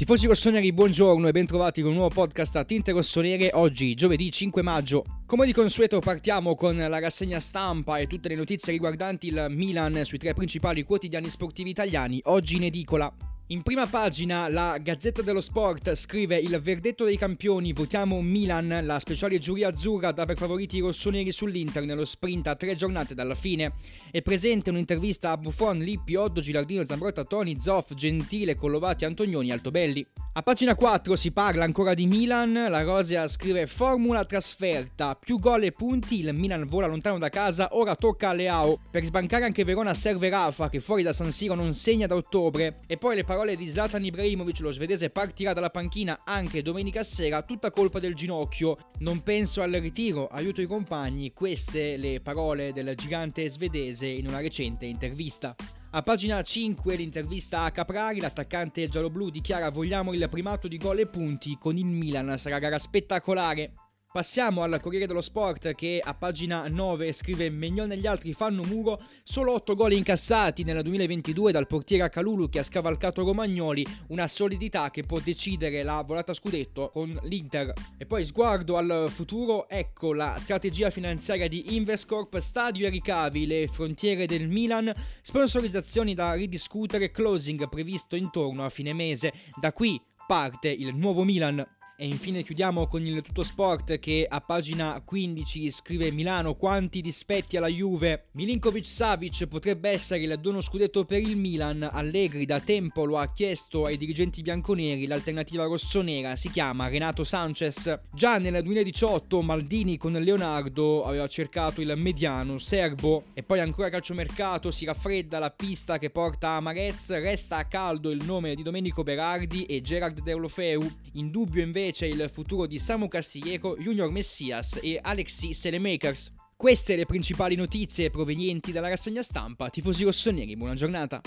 Tifosi rossoneri, buongiorno e bentrovati con un nuovo podcast a Tinte Rossonere. Oggi, giovedì 5 maggio. Come di consueto, partiamo con la rassegna stampa e tutte le notizie riguardanti il Milan sui tre principali quotidiani sportivi italiani, oggi in edicola. In prima pagina la Gazzetta dello Sport scrive il verdetto dei campioni, votiamo Milan, la speciale giuria azzurra dà per favoriti i rossoneri sull'Inter nello sprint a tre giornate dalla fine. È presente un'intervista a Buffon, Lippi, Oddo, Gilardino, Zambrotta, Toni, Zoff, Gentile, Collovati, Antonioni Altobelli. A pagina 4 si parla ancora di Milan, la Rosea scrive formula trasferta, più gol e punti, il Milan vola lontano da casa, ora tocca a Leao. Per sbancare anche Verona serve Rafa che fuori da San Siro non segna da ottobre. E poi le parole di Zlatan Ibrahimovic, lo svedese partirà dalla panchina anche domenica sera, tutta colpa del ginocchio. Non penso al ritiro, aiuto i compagni, queste le parole del gigante svedese in una recente intervista. A pagina 5 l'intervista a Caprari, l'attaccante giallo-blu dichiara vogliamo il primato di gol e punti con il Milan, sarà gara spettacolare. Passiamo al Corriere dello Sport che a pagina 9 scrive Mignon e gli altri fanno muro, solo 8 gol incassati nel 2022 dal portiere Calulu che ha scavalcato Romagnoli, una solidità che può decidere la volata scudetto con l'Inter. E poi sguardo al futuro, ecco la strategia finanziaria di Investcorp, stadio e ricavi, le frontiere del Milan, sponsorizzazioni da ridiscutere, closing previsto intorno a fine mese. Da qui parte il nuovo Milan. E infine chiudiamo con il Tutto Sport che a pagina 15 scrive Milano quanti dispetti alla Juve. Milinkovic Savic potrebbe essere il dono scudetto per il Milan. Allegri da tempo lo ha chiesto ai dirigenti bianconeri. L'alternativa rossonera si chiama Renato Sanchez. Già nel 2018 Maldini con Leonardo aveva cercato il mediano serbo. E poi ancora calciomercato si raffredda la pista che porta a Marez. Resta a caldo il nome di Domenico Berardi e Gerard Deulofeu. In dubbio invece invece il futuro di Samu Castillejo, Junior Messias e Alexi Selemakers. Queste le principali notizie provenienti dalla rassegna stampa. Tifosi rossoneri, buona giornata.